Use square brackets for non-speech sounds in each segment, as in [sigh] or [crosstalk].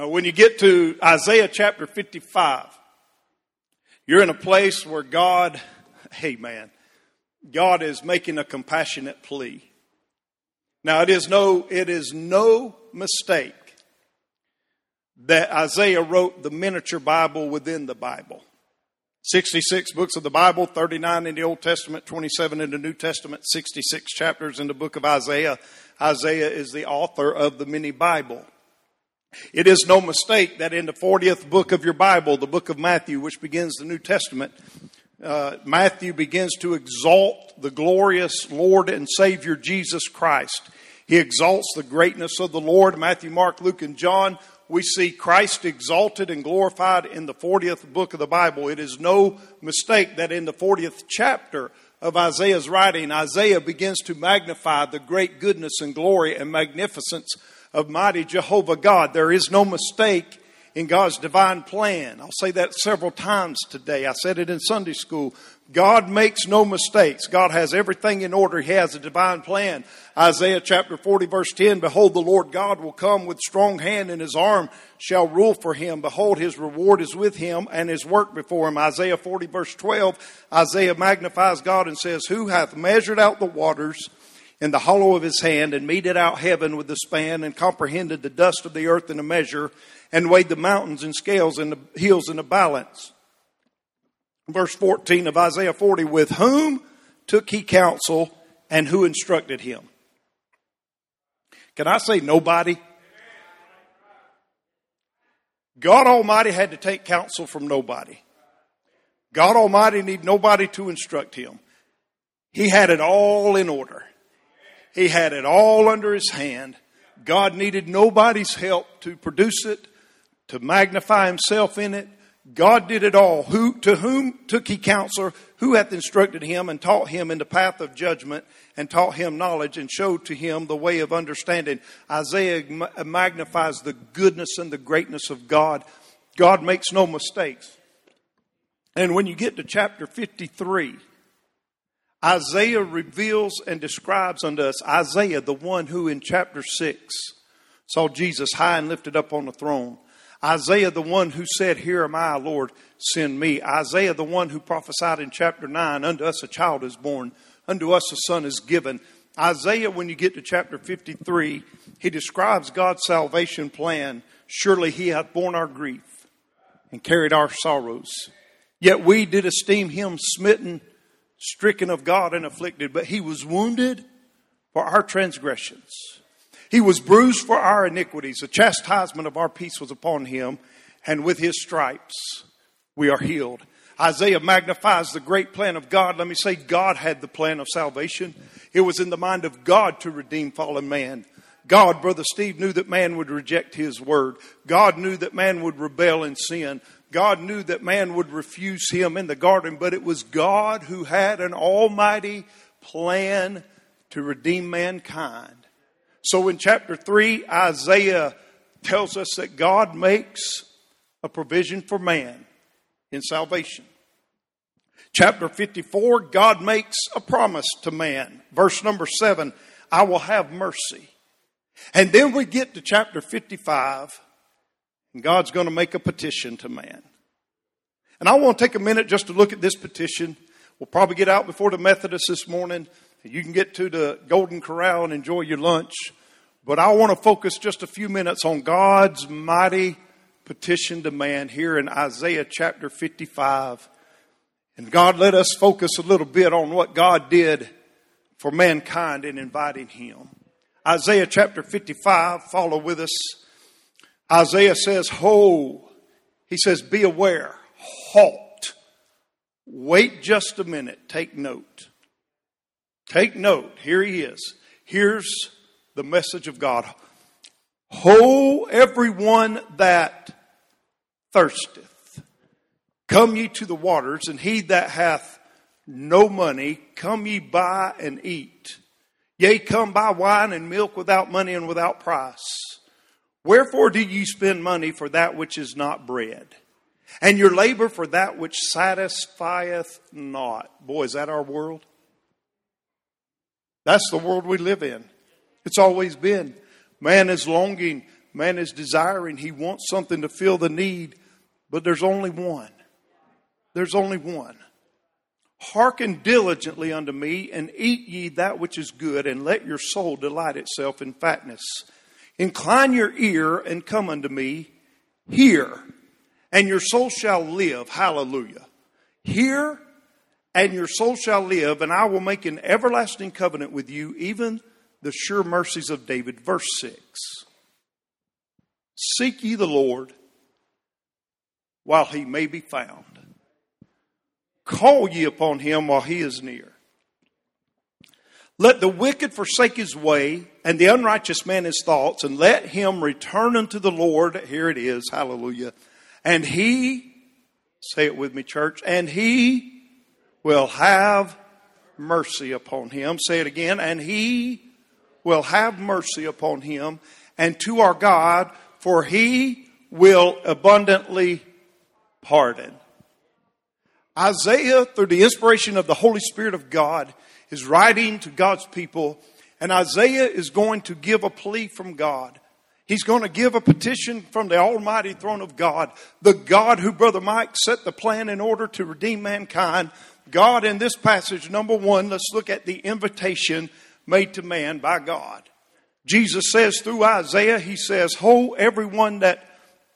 Uh, when you get to Isaiah chapter 55, you're in a place where God, [laughs] hey man, God is making a compassionate plea. Now it is no, it is no mistake that Isaiah wrote the miniature Bible within the Bible. 66 books of the Bible, 39 in the Old Testament, 27 in the New Testament, 66 chapters in the book of Isaiah. Isaiah is the author of the mini Bible. It is no mistake that in the 40th book of your Bible, the book of Matthew, which begins the New Testament, uh, Matthew begins to exalt the glorious Lord and Savior Jesus Christ. He exalts the greatness of the Lord. Matthew, Mark, Luke, and John. We see Christ exalted and glorified in the 40th book of the Bible. It is no mistake that in the 40th chapter of Isaiah's writing, Isaiah begins to magnify the great goodness and glory and magnificence of mighty Jehovah God. There is no mistake in God's divine plan. I'll say that several times today. I said it in Sunday school. God makes no mistakes. God has everything in order. He has a divine plan. Isaiah chapter 40 verse 10, Behold, the Lord God will come with strong hand and his arm shall rule for him. Behold, his reward is with him and his work before him. Isaiah 40 verse 12, Isaiah magnifies God and says, Who hath measured out the waters in the hollow of his hand and meted out heaven with the span and comprehended the dust of the earth in a measure and weighed the mountains in scales and the hills in a balance. Verse 14 of Isaiah 40, with whom took he counsel and who instructed him? Can I say nobody? God Almighty had to take counsel from nobody. God Almighty need nobody to instruct him. He had it all in order. He had it all under his hand. God needed nobody's help to produce it, to magnify himself in it. God did it all. Who, to whom took he counsel? Who hath instructed him and taught him in the path of judgment and taught him knowledge and showed to him the way of understanding? Isaiah magnifies the goodness and the greatness of God. God makes no mistakes. And when you get to chapter 53, Isaiah reveals and describes unto us Isaiah, the one who in chapter 6 saw Jesus high and lifted up on the throne. Isaiah, the one who said, Here am I, Lord, send me. Isaiah, the one who prophesied in chapter 9, Unto us a child is born, unto us a son is given. Isaiah, when you get to chapter 53, he describes God's salvation plan. Surely he hath borne our grief and carried our sorrows. Yet we did esteem him smitten, stricken of God, and afflicted. But he was wounded for our transgressions he was bruised for our iniquities. The chastisement of our peace was upon him, and with his stripes we are healed. Isaiah magnifies the great plan of God. Let me say, God had the plan of salvation. It was in the mind of God to redeem fallen man. God, Brother Steve, knew that man would reject his word. God knew that man would rebel in sin. God knew that man would refuse him in the garden, but it was God who had an almighty plan to redeem mankind. So in chapter 3, Isaiah tells us that God makes a provision for man in salvation. Chapter 54, God makes a promise to man. Verse number 7, I will have mercy. And then we get to chapter 55, and God's going to make a petition to man. And I want to take a minute just to look at this petition. We'll probably get out before the Methodist this morning. You can get to the Golden Corral and enjoy your lunch. But I want to focus just a few minutes on God's mighty petition to man here in Isaiah chapter 55. And God let us focus a little bit on what God did for mankind in inviting him. Isaiah chapter 55, follow with us. Isaiah says, Ho, he says, be aware, halt, wait just a minute, take note. Take note. Here he is. Here's the message of God. Ho, everyone that thirsteth, come ye to the waters, and he that hath no money, come ye buy and eat. Yea, come buy wine and milk without money and without price. Wherefore do ye spend money for that which is not bread? And your labor for that which satisfieth not. Boy, is that our world? That's the world we live in. It's always been. Man is longing. Man is desiring, he wants something to fill the need, but there's only one. There's only one. Hearken diligently unto me, and eat ye that which is good, and let your soul delight itself in fatness. Incline your ear and come unto me. Hear, and your soul shall live. Hallelujah. Hear, and your soul shall live, and I will make an everlasting covenant with you, even the sure mercies of David. Verse 6 Seek ye the Lord while he may be found. Call ye upon him while he is near. Let the wicked forsake his way, and the unrighteous man his thoughts, and let him return unto the Lord. Here it is, hallelujah. And he, say it with me, church, and he will have mercy upon him. Say it again, and he will have mercy upon him, and to our God, for he will abundantly pardon. Isaiah, through the inspiration of the Holy Spirit of God, is writing to God's people, and Isaiah is going to give a plea from God. He's going to give a petition from the almighty throne of God, the God who, Brother Mike, set the plan in order to redeem mankind. God, in this passage, number one, let's look at the invitation made to man by God. Jesus says through Isaiah, He says, Ho, everyone that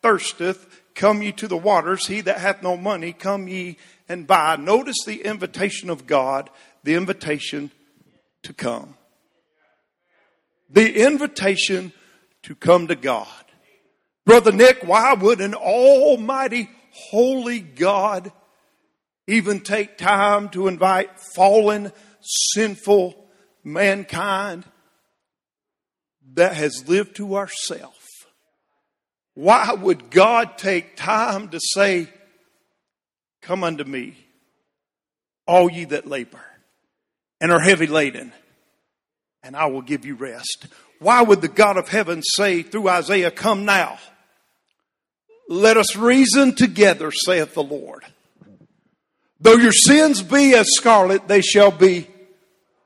thirsteth, come ye to the waters. He that hath no money, come ye and buy. Notice the invitation of God, the invitation to come. The invitation to come to God. Brother Nick, why would an almighty, holy God even take time to invite fallen, sinful mankind that has lived to ourself? Why would God take time to say, Come unto me, all ye that labor and are heavy laden, and I will give you rest. Why would the God of heaven say through Isaiah, Come now? Let us reason together, saith the Lord. Though your sins be as scarlet, they shall be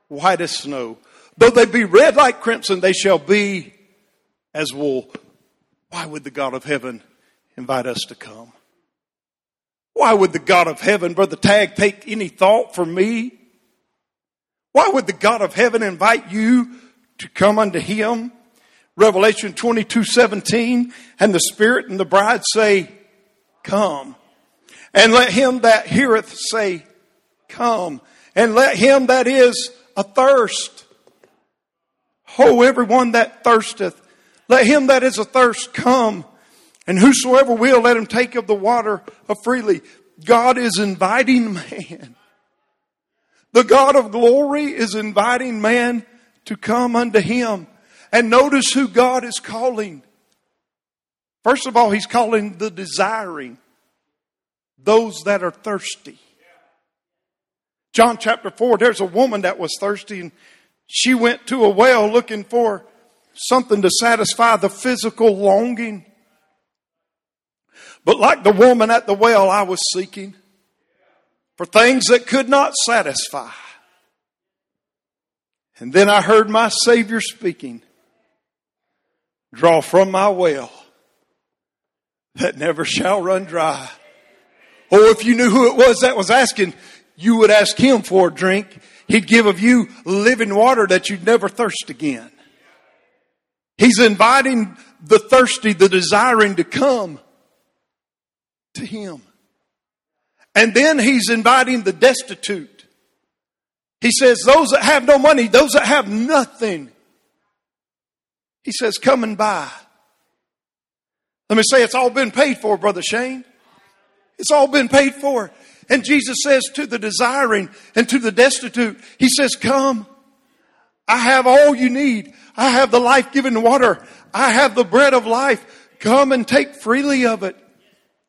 white as snow. Though they be red like crimson, they shall be as wool. Why would the God of heaven invite us to come? Why would the God of heaven, Brother Tag, take any thought for me? Why would the God of heaven invite you to come unto him? Revelation 22, 17, and the Spirit and the bride say, Come. And let him that heareth say, Come. And let him that is athirst, ho, everyone that thirsteth, let him that is athirst come. And whosoever will, let him take of the water of freely. God is inviting man. The God of glory is inviting man to come unto him. And notice who God is calling. First of all, he's calling the desiring, those that are thirsty. John chapter 4, there's a woman that was thirsty and she went to a well looking for something to satisfy the physical longing. But like the woman at the well, I was seeking for things that could not satisfy. And then I heard my Savior speaking Draw from my well that never shall run dry. Oh, if you knew who it was that was asking, you would ask him for a drink. He'd give of you living water that you'd never thirst again. He's inviting the thirsty, the desiring to come to Him. And then He's inviting the destitute. He says, Those that have no money, those that have nothing, He says, Come and buy. Let me say, it's all been paid for, Brother Shane. It's all been paid for. And Jesus says to the desiring and to the destitute, He says, Come. I have all you need. I have the life giving water. I have the bread of life. Come and take freely of it.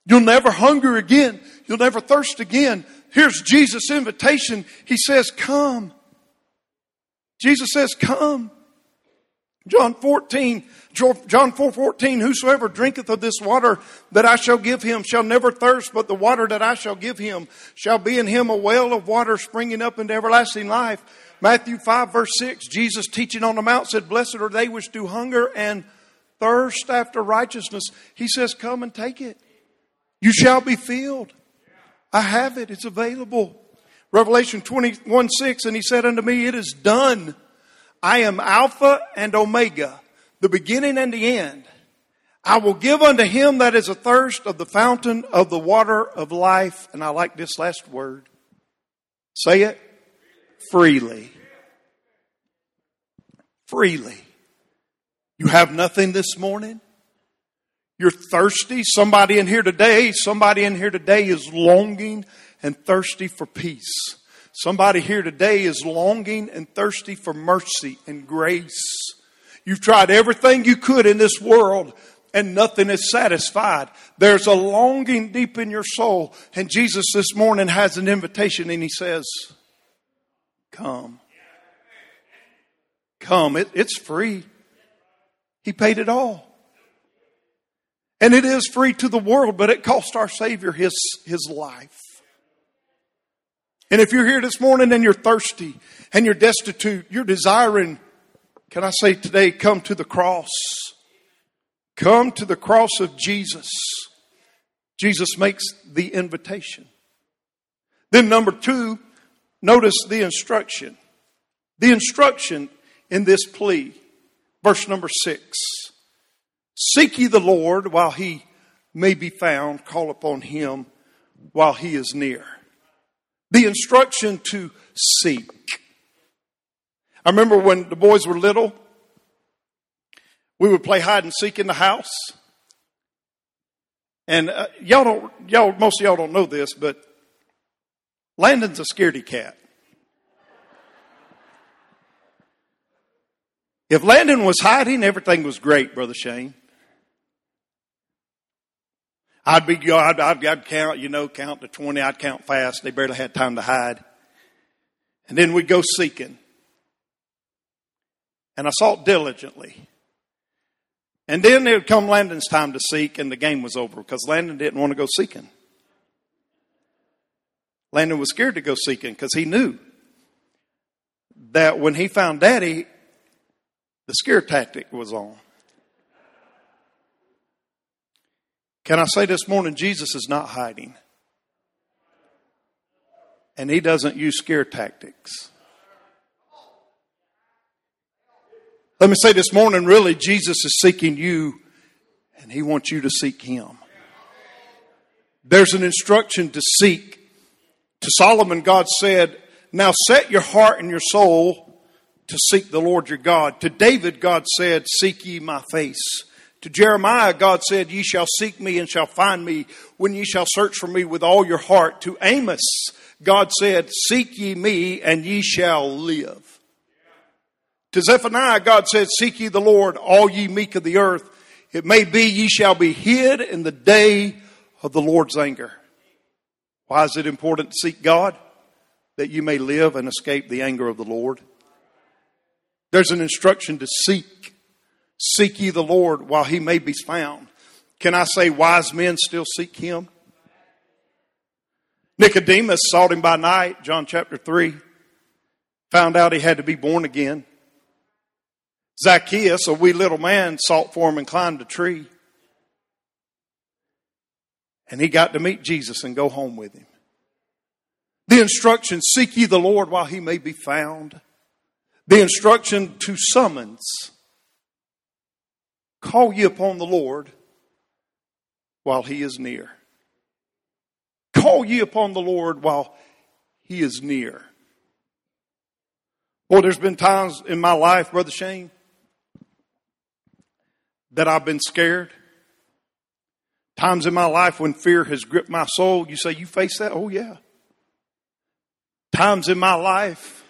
You'll never hunger again. You'll never thirst again. Here's Jesus' invitation. He says, Come. Jesus says, Come. John 14, John 4 14, whosoever drinketh of this water that I shall give him shall never thirst, but the water that I shall give him shall be in him a well of water springing up into everlasting life. Matthew 5 verse 6, Jesus teaching on the mount said, Blessed are they which do hunger and thirst after righteousness, he says, Come and take it. You shall be filled. I have it, it's available. Revelation 21 6, and he said unto me, It is done. I am Alpha and Omega, the beginning and the end. I will give unto him that is athirst of the fountain of the water of life. And I like this last word. Say it freely. Freely. You have nothing this morning? You're thirsty. Somebody in here today, somebody in here today is longing and thirsty for peace. Somebody here today is longing and thirsty for mercy and grace. You've tried everything you could in this world and nothing is satisfied. There's a longing deep in your soul. And Jesus this morning has an invitation and he says, Come. Come. It, it's free. He paid it all. And it is free to the world, but it cost our Savior his, his life. And if you're here this morning and you're thirsty and you're destitute, you're desiring, can I say today, come to the cross. Come to the cross of Jesus. Jesus makes the invitation. Then, number two, notice the instruction. The instruction in this plea, verse number six Seek ye the Lord while he may be found, call upon him while he is near. The instruction to seek. I remember when the boys were little, we would play hide and seek in the house. And uh, y'all don't, y'all, most of y'all don't know this, but Landon's a scaredy cat. If Landon was hiding, everything was great, Brother Shane. I'd be, I'd, I'd, I'd count, you know, count to 20. I'd count fast. They barely had time to hide. And then we'd go seeking. And I sought diligently. And then it would come Landon's time to seek, and the game was over because Landon didn't want to go seeking. Landon was scared to go seeking because he knew that when he found daddy, the scare tactic was on. Can I say this morning, Jesus is not hiding. And he doesn't use scare tactics. Let me say this morning, really, Jesus is seeking you and he wants you to seek him. There's an instruction to seek. To Solomon, God said, Now set your heart and your soul to seek the Lord your God. To David, God said, Seek ye my face. To Jeremiah, God said, Ye shall seek me and shall find me when ye shall search for me with all your heart. To Amos, God said, Seek ye me and ye shall live. To Zephaniah, God said, Seek ye the Lord, all ye meek of the earth. It may be ye shall be hid in the day of the Lord's anger. Why is it important to seek God? That you may live and escape the anger of the Lord. There's an instruction to seek. Seek ye the Lord while he may be found. Can I say wise men still seek him? Nicodemus sought him by night, John chapter 3. Found out he had to be born again. Zacchaeus, a wee little man, sought for him and climbed a tree. And he got to meet Jesus and go home with him. The instruction, seek ye the Lord while he may be found. The instruction to summons Call ye upon the Lord while he is near. Call ye upon the Lord while he is near. Boy, there's been times in my life, Brother Shane, that I've been scared. Times in my life when fear has gripped my soul. You say, You face that? Oh, yeah. Times in my life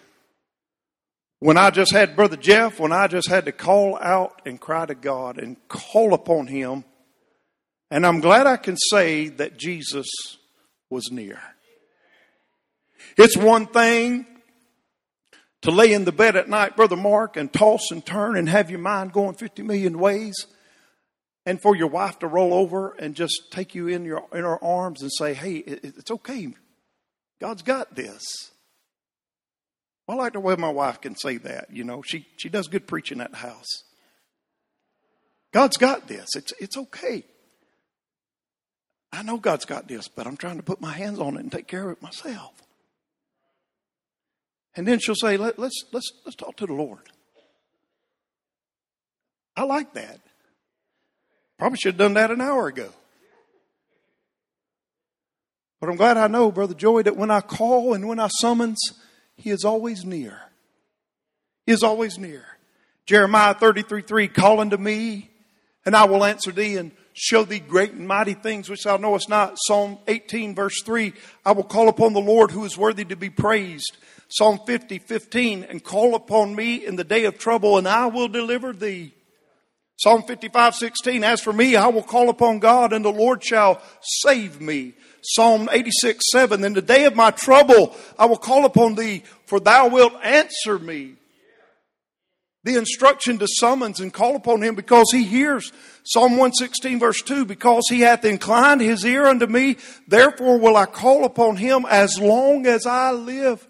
when I just had Brother Jeff, when I just had to call out and cry to God and call upon Him. And I'm glad I can say that Jesus was near. It's one thing to lay in the bed at night, Brother Mark, and toss and turn and have your mind going 50 million ways. And for your wife to roll over and just take you in, your, in her arms and say, hey, it's okay. God's got this. I like the way my wife can say that. You know, she, she does good preaching at the house. God's got this. It's, it's okay. I know God's got this, but I'm trying to put my hands on it and take care of it myself. And then she'll say, Let, let's, let's, let's talk to the Lord. I like that. Probably should have done that an hour ago. But I'm glad I know, Brother Joey, that when I call and when I summons, He is always near. He is always near. Jeremiah 33 3, call unto me, and I will answer thee and show thee great and mighty things which thou knowest not. Psalm 18 verse 3, I will call upon the Lord who is worthy to be praised. Psalm 50, 15, and call upon me in the day of trouble and I will deliver thee. Psalm 55, 16, as for me, I will call upon God and the Lord shall save me. Psalm 86, 7, in the day of my trouble, I will call upon thee for thou wilt answer me the instruction to summons and call upon him because he hears. Psalm 116 verse 2, because he hath inclined his ear unto me, therefore will I call upon him as long as I live.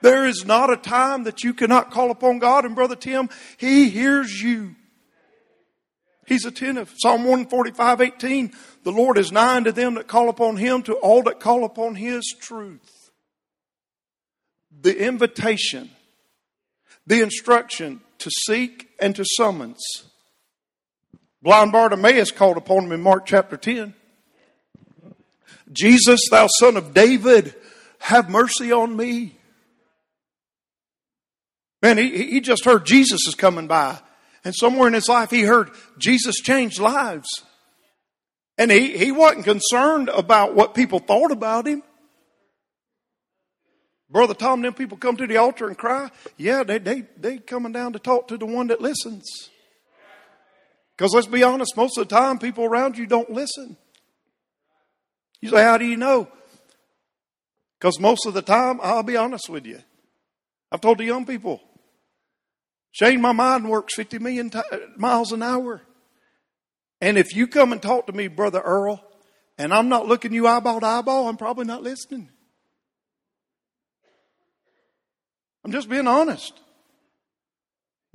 There is not a time that you cannot call upon God. And brother Tim, he hears you. He's attentive. Psalm 145, 18, the Lord is nigh unto them that call upon him, to all that call upon his truth. The invitation, the instruction to seek and to summons. Blind Bartimaeus called upon him in Mark chapter 10. Jesus, thou son of David, have mercy on me. Man, he, he just heard Jesus is coming by. And somewhere in his life, he heard Jesus changed lives. And he, he wasn't concerned about what people thought about him. Brother Tom, them people come to the altar and cry. Yeah, they they they coming down to talk to the one that listens. Because let's be honest, most of the time people around you don't listen. You say, how do you know? Because most of the time, I'll be honest with you. I've told the young people, Shane, my mind works 50 million t- miles an hour. And if you come and talk to me, Brother Earl, and I'm not looking you eyeball to eyeball, I'm probably not listening. I'm just being honest.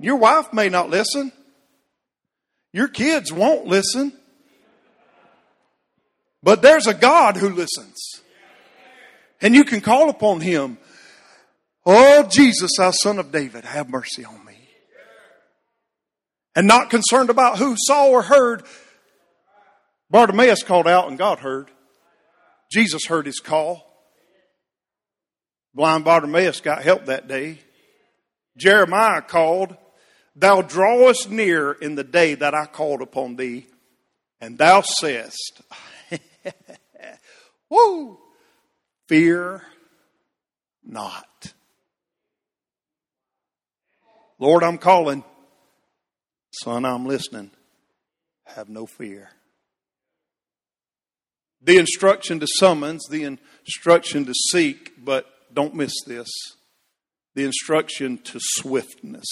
Your wife may not listen. Your kids won't listen. But there's a God who listens. And you can call upon him. Oh, Jesus, thou son of David, have mercy on me. And not concerned about who saw or heard. Bartimaeus called out and God heard. Jesus heard his call. Blind Bartimaeus got help that day. Jeremiah called, Thou drawest near in the day that I called upon thee, and thou sayest, [laughs] Woo! Fear not. Lord, I'm calling. Son, I'm listening. Have no fear. The instruction to summons, the instruction to seek, but don't miss this the instruction to swiftness.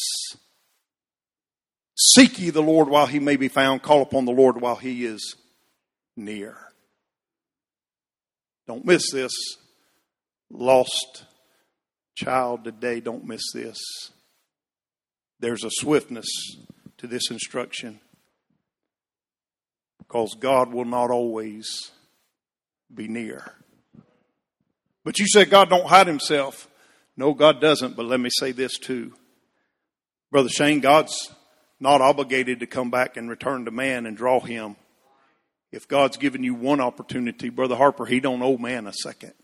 Seek ye the Lord while he may be found, call upon the Lord while he is near. Don't miss this. Lost child today, don't miss this. There's a swiftness to this instruction because God will not always be near. But you say God don't hide himself. No, God doesn't, but let me say this too. Brother Shane, God's not obligated to come back and return to man and draw him. If God's given you one opportunity, Brother Harper, he don't owe man a second.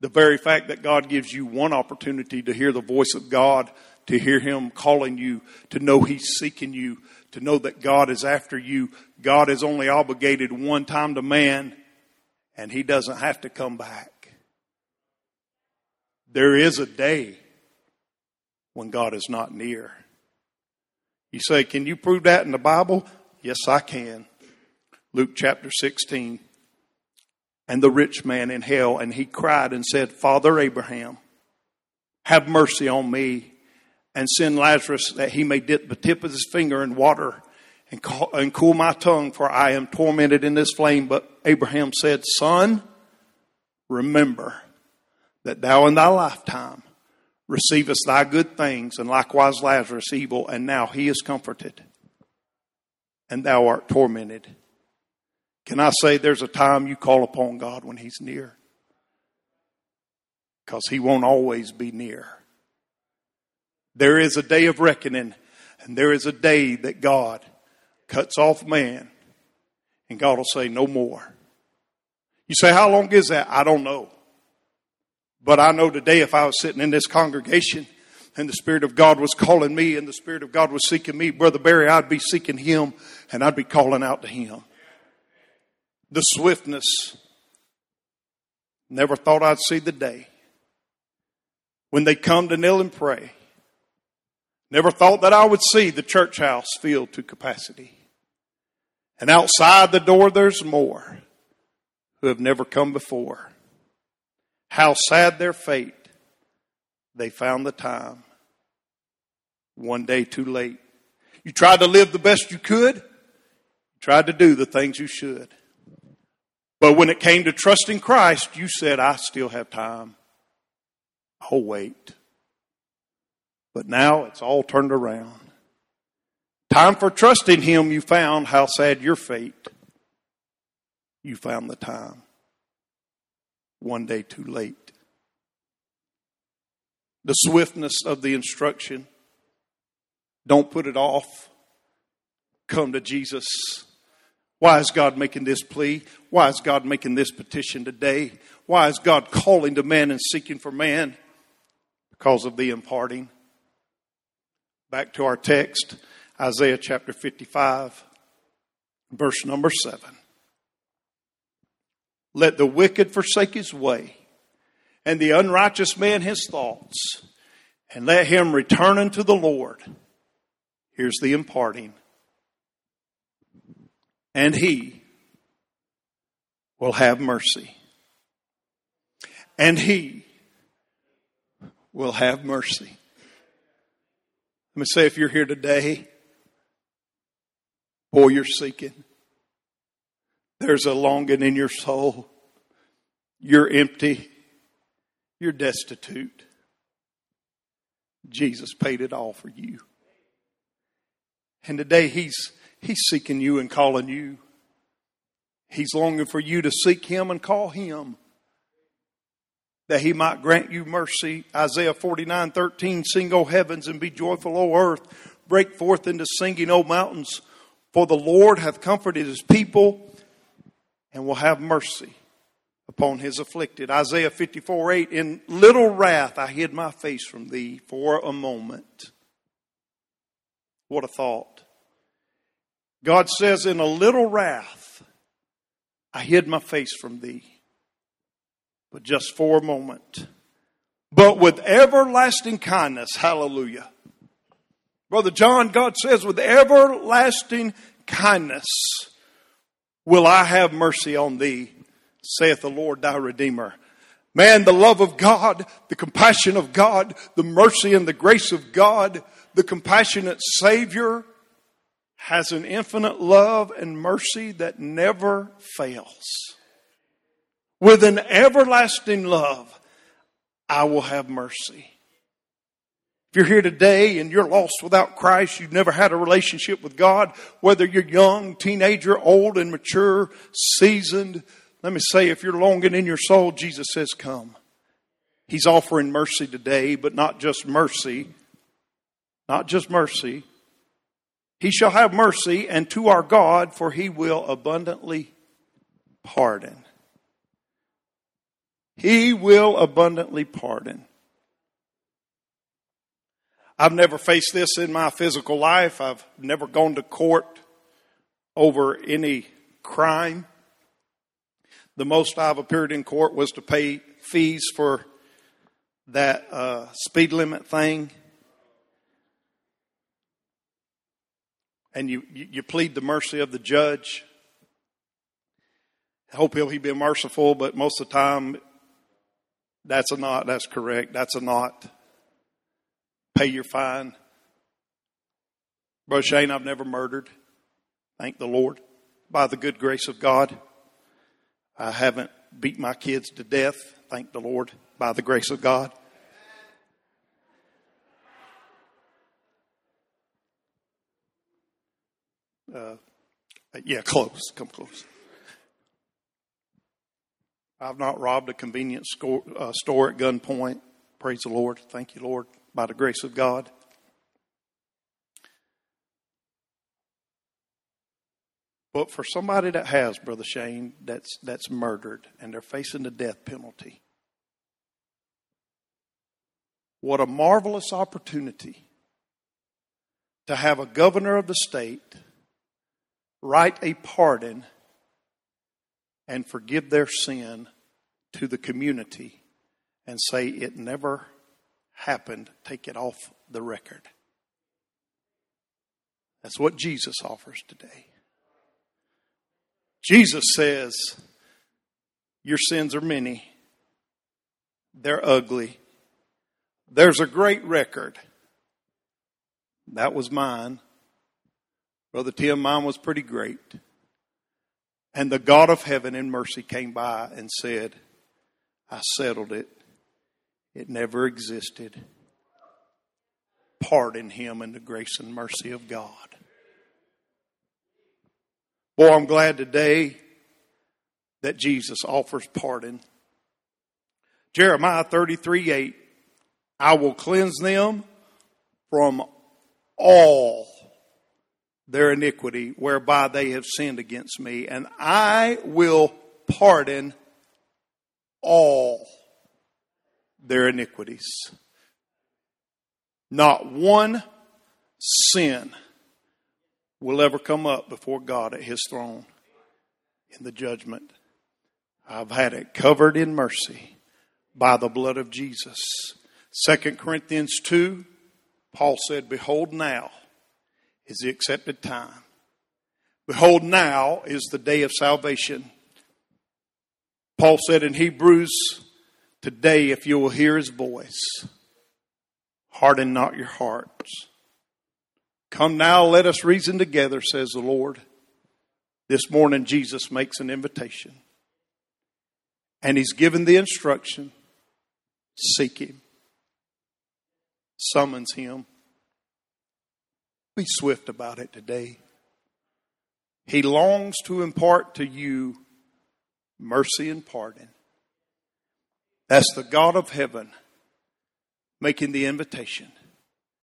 The very fact that God gives you one opportunity to hear the voice of God, to hear him calling you, to know he's seeking you, to know that God is after you, God is only obligated one time to man, and he doesn't have to come back. There is a day when God is not near. You say, Can you prove that in the Bible? Yes, I can. Luke chapter 16. And the rich man in hell, and he cried and said, Father Abraham, have mercy on me and send Lazarus that he may dip the tip of his finger in water and, call, and cool my tongue, for I am tormented in this flame. But Abraham said, Son, remember that thou in thy lifetime receivest thy good things, and likewise Lazarus evil, and now he is comforted, and thou art tormented. Can I say there's a time you call upon God when He's near? Because He won't always be near. There is a day of reckoning, and there is a day that God cuts off man, and God will say, No more. You say, How long is that? I don't know. But I know today if I was sitting in this congregation and the Spirit of God was calling me and the Spirit of God was seeking me, Brother Barry, I'd be seeking Him and I'd be calling out to Him. The swiftness. Never thought I'd see the day when they come to kneel and pray. Never thought that I would see the church house filled to capacity. And outside the door, there's more who have never come before. How sad their fate. They found the time. One day too late. You tried to live the best you could. Tried to do the things you should. But when it came to trusting Christ, you said, I still have time. I'll wait. But now it's all turned around. Time for trusting Him, you found how sad your fate. You found the time. One day too late. The swiftness of the instruction. Don't put it off. Come to Jesus. Why is God making this plea? Why is God making this petition today? Why is God calling to man and seeking for man? Because of the imparting. Back to our text, Isaiah chapter 55, verse number 7. Let the wicked forsake his way, and the unrighteous man his thoughts, and let him return unto the Lord. Here's the imparting. And he will have mercy. And he will have mercy. Let me say if you're here today, boy, you're seeking. There's a longing in your soul. You're empty. You're destitute. Jesus paid it all for you. And today he's he's seeking you and calling you. He's longing for you to seek him and call him that he might grant you mercy. Isaiah 49 13, sing, O heavens, and be joyful, O earth. Break forth into singing, O mountains, for the Lord hath comforted his people and will have mercy upon his afflicted. Isaiah 54 8, in little wrath I hid my face from thee for a moment. What a thought. God says, in a little wrath I hid my face from thee but just for a moment. But with everlasting kindness, hallelujah. Brother John, God says, with everlasting kindness will I have mercy on thee, saith the Lord thy Redeemer. Man, the love of God, the compassion of God, the mercy and the grace of God, the compassionate Savior has an infinite love and mercy that never fails with an everlasting love, I will have mercy. If you're here today and you're lost without Christ, you've never had a relationship with God, whether you're young, teenager, old and mature, seasoned, let me say, if you're longing in your soul, Jesus says, come. He's offering mercy today, but not just mercy. Not just mercy. He shall have mercy, and to our God, for he will abundantly pardon. He will abundantly pardon. I've never faced this in my physical life. I've never gone to court over any crime. The most I've appeared in court was to pay fees for that uh, speed limit thing. And you, you plead the mercy of the judge. Hope he'll he be merciful, but most of the time that's a not. That's correct. That's a not. Pay your fine. Brother Shane, I've never murdered. Thank the Lord. By the good grace of God. I haven't beat my kids to death. Thank the Lord. By the grace of God. Uh, yeah, close. Come close. I've not robbed a convenience store, uh, store at gunpoint. Praise the Lord. Thank you, Lord, by the grace of God. But for somebody that has, Brother Shane, that's, that's murdered and they're facing the death penalty, what a marvelous opportunity to have a governor of the state write a pardon and forgive their sin to the community and say it never happened, take it off the record. That's what Jesus offers today. Jesus says, Your sins are many, they're ugly. There's a great record. That was mine. Brother Tim, mine was pretty great. And the God of heaven in mercy came by and said, I settled it. It never existed. Pardon him in the grace and mercy of God. Boy, I'm glad today that Jesus offers pardon. Jeremiah 33 8, I will cleanse them from all their iniquity whereby they have sinned against me, and I will pardon all their iniquities. Not one sin will ever come up before God at His throne in the judgment. I've had it covered in mercy by the blood of Jesus. 2 Corinthians 2, Paul said, Behold, now is the accepted time. Behold, now is the day of salvation. Paul said in Hebrews, Today, if you will hear his voice, harden not your hearts. Come now, let us reason together, says the Lord. This morning, Jesus makes an invitation. And he's given the instruction seek him, summons him. Be swift about it today. He longs to impart to you mercy and pardon. That's the God of heaven making the invitation.